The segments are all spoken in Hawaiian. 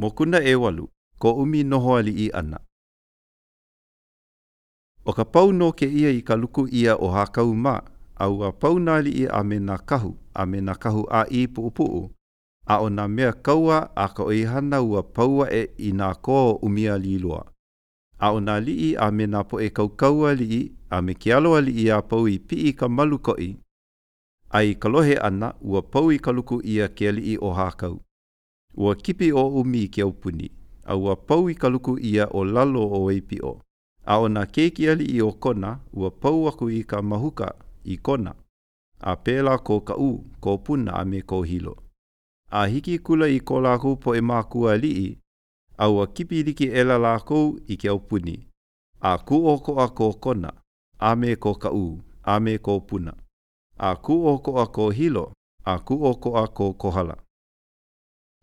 Mokuna ʻEwalu, ko ʻUmi noho aliʻi ʻana. ʻO ka pau nō kēia i ka luku ʻia o Hākau mā, a ua pau nā aliʻi a me nā kahu, a me nā kahu ʻāʻī puʻupuʻu, a ʻo nā mea kaua a ka ʻoihana ua pau aʻe i nā koa o ʻUmi a Līloa. A ʻo nā aliʻi a me nā poʻe kaukau aliʻi, a me ke alo aliʻi a pau i piʻi ka malu koʻi, a i ka lohe ʻana, ua pau i ka luku ʻia ke aliʻi ʻo Hākau. Ua kipi ʻo ʻUmi i ke aupuni, a ua pau i ka luku ʻia ʻo Lalo o Waipiʻo, a ʻo nā keiki aliʻi o Kona, ua pau aku i ka mahuka i Kona, a pēlā ko Kaʻū, ko Puna, a me ko Hilo. A hiki kula i ko lākou poʻe mākua aliʻi, a ua kipi like ʻela lākou i ke aupuni, a kūʻokoʻa ko Kona, a me ko Kaʻū, a me ko Puna, a kūʻokoʻa ko Hilo, a kūʻokoʻa ko Kohala.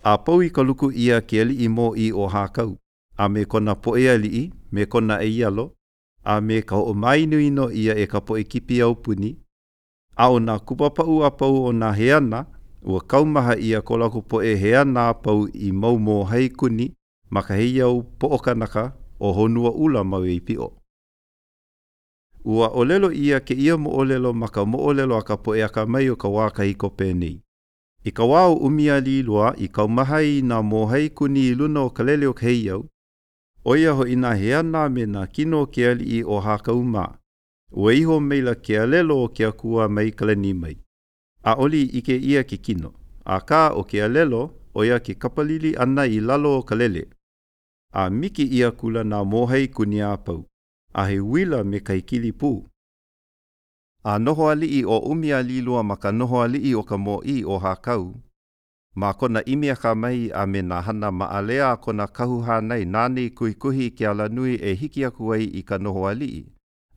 A pau i ka luku ʻia ke aliʻi mōʻī o Hākau, a me kona poʻe aliʻi, me kona ʻeialo, a me ka hoʻomāinoino ʻia e ka poʻe kipi aupuni, a ʻo nā kupapaʻu a pau o nā heana, ua kaumaha ʻia ko lākou poʻe heana a pau i mau mōhai kuni ma ka heiau poʻo kanaka o Honuaʻula mau i piʻo. Ua ʻōlelo ʻia kēia moʻolelo ma ka moʻolelo a ka poʻe akamai o ka wā kahiko penei, I ka wā o ʻumi a Līloa i kaumaha ai nā mōhai kuni i luna o ka lele o ka heiau, ʻo ia hoʻi nā heana me nā kino o ke aliʻi ʻo Hākau mā, ua iho maila ke alelo o ke akua mai ka lani mai. ʻAʻole i ʻike ʻia ke kino, akā, ʻo ke alelo, ʻo ia ke kapalili ʻana i lalo o ka lele. a miki ʻia akula nā mōhai kuni a pau, a he uila me kai kili pū. A noho aliʻi ʻo ʻUmi a Līloa ma ka noho aliʻi o ka Mōʻī ʻo Hākau, ma kona ʻimi akamai a me nā hana maʻalea a kona kahu hānai nāna i kuhikuhi i ke alanui e hiki aku ai i ka noho aliʻi,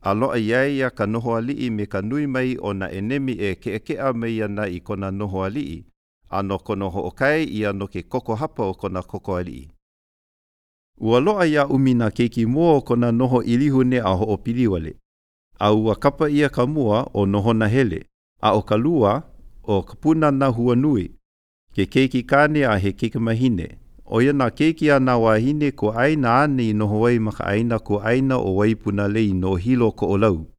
a loaʻa iā ia ka noho aliʻi me ka nui mai o nā ʻenemi e keʻakeʻa mai ana i kona noho aliʻi, a no kona hoʻokae ʻia no ke koko hapa o kona koko aliʻi. Ua loaʻa iā ʻUmi nā keiki mua o kona noho ʻilihu nei a hoʻopili wale, a ua kapa ʻia ka mua ʻo Nohonahele, a ʻo ka lua, ʻo Kapunanahuanui, ke keiki kāne a he keikamahine, ʻo ia nā keiki a nā wāhine kuaʻāina āna i noho ai ma ka ʻāina kuaʻāina ʻo Waipunalei no Hilo Koʻolau.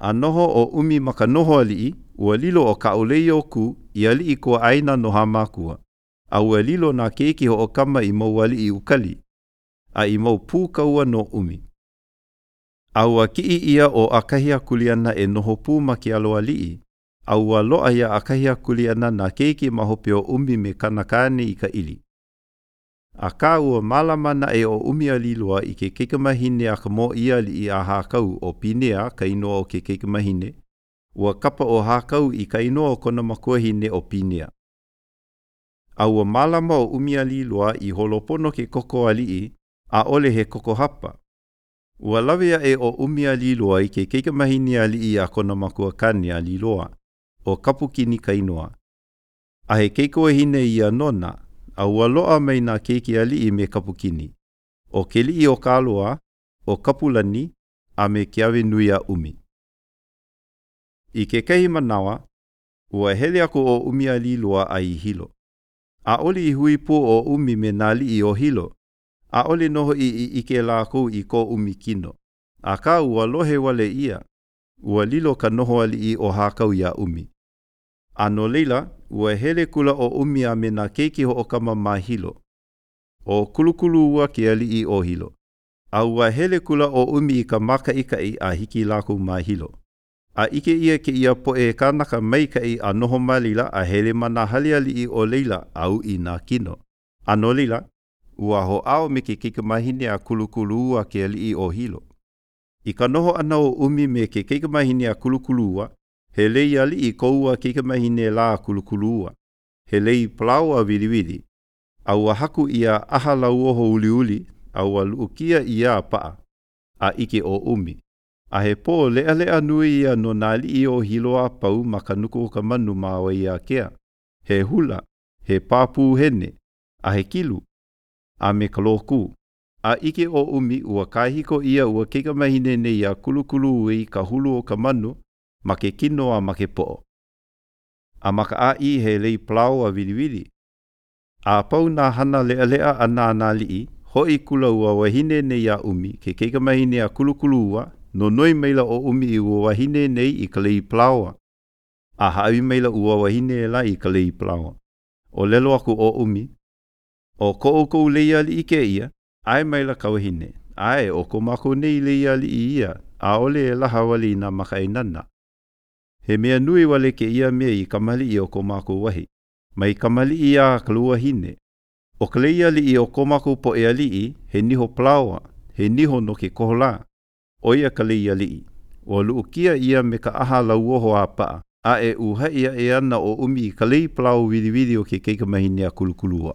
A noho ʻo ʻUmi ma ka noho aliʻi, ua lilo ʻo Kaʻūleiokū i aliʻi kuaʻāina no Hāmākua, a ua lilo nā keiki hoʻokama i mau aliʻi ukali, a i mau pū kaua no ʻUmi. A ua kiʻi ʻia ʻo ʻAkahiakuleana e noho pū ma ke alo aliʻi, a ua loaʻa iā ʻAkahiakuleana nā keiki ma hope o ʻUmi me kana kāne i ka ʻili. Akā, ua mālama naʻe ʻo ʻUmialīloa i ke kaikamahine a ka mōʻī aliʻi a Hākau, ʻo Pinea, ka inoa o ke kaikamahine. Ua kapa ʻo Hākau i ka inoa o kona makuahine ʻo Pinea. A ua mālama ʻo ʻUmialīloa i holo pono ke koko aliʻi, ʻaʻole he koko hapa. Ua lawe aʻe ʻo ʻUmialīloa i ke kaikamahine aliʻi a kona makuakane a Līloa, ʻo Kapukini ka inoa. A he keikoahine ia nona, a ua loaʻa mai nā keiki aliʻi me Kapukini, ʻo Keliʻiokalua, ʻo Kapulani, a me Keawenuiaʻumi. I kekahi manawa, ua hele aku ʻo ʻUmialīlua a i Hilo. ʻAʻole i hui pū ʻo ʻUmi me nā aliʻi o Hilo, ʻaʻole nō hoʻi i ʻike lākou i ko ʻUmi kino, akā ua lohe wale ʻia, ua lilo ka noho aliʻi o Hākau iā ʻUmi. A no laila, ua hele kula ʻo ʻUmi a me nā keiki hoʻokama ma Hilo. ʻO Kulukulu ua ke aliʻi o Hilo. A ua hele kula ʻo ʻUmi i ka mākaʻikaʻi a hiki lākou ma Hilo. A ʻike ʻia kēia poʻe kānaka maikaʻi a noho ma laila a hele ma nā hale aliʻi o laila a uʻi nā kino. A no laila, ua hoʻāo me ke kaikamahine a Kulukulu ua ke aliʻi o Hilo. I ka noho ʻana o ʻUmi me ke kaikamahine a Kulukulu ua, He lei aliʻi ko ua keikamahine lā kulukuluua, he lei palaoa wiliwili, a ua haku ʻia ʻaha lauoho uliuli, a ua luʻukia ʻia a paʻa, a ʻike ʻo ʻUmi. A he pō leʻaleʻa nui ia no nā aliʻi o Hilo a pau ma ka nuku o ka manu ma Waiākea, he hula, he pāpūhene, a he kilu, a me ka lōkū. A ʻike ʻo ʻUmi, ua kāhiko ʻia ua keikamahine nei iā Kulukuluui i ka hulu o ka manu ma ke kino a ma ke poʻo. A ma ka ʻāʻī he lei plau a wiliwili. A pau nā hana leʻaleʻa a nā nā aliʻi, hoʻi kula ua wahine nei iā ʻUmi, ke keikamahine a Kulukuluua, nonoi maila ʻo ʻUmi i ua wahine nei i ka lei plau a a hāʻawi maila ua wahine la i ka lei plau. ʻŌlelo aku ʻo ʻUmi. ʻO ko ʻoukou lei aliʻi kēia? ʻAe maila ka wahine, ʻAe, ʻo ko mākou nei lei aliʻi ia, ʻaʻole e laha wale i nā makaʻāinana. He mea nui wale kēia mea i kamaliʻi o ko mākou wahi. Mai kamaliʻi iā ka luahine, ʻO ka lei aliʻi o ko mākou poʻe aliʻi, he niho palaoa, he niho no ke koholā. ʻo ia ka lei aliʻi. Ua luʻukia ia me ka ʻaha lauoho a paʻa, a e uhaʻi aʻe ana ʻo ʻUmi i ka lei palau wiliwili o ke kaikamahine a Kulukulua.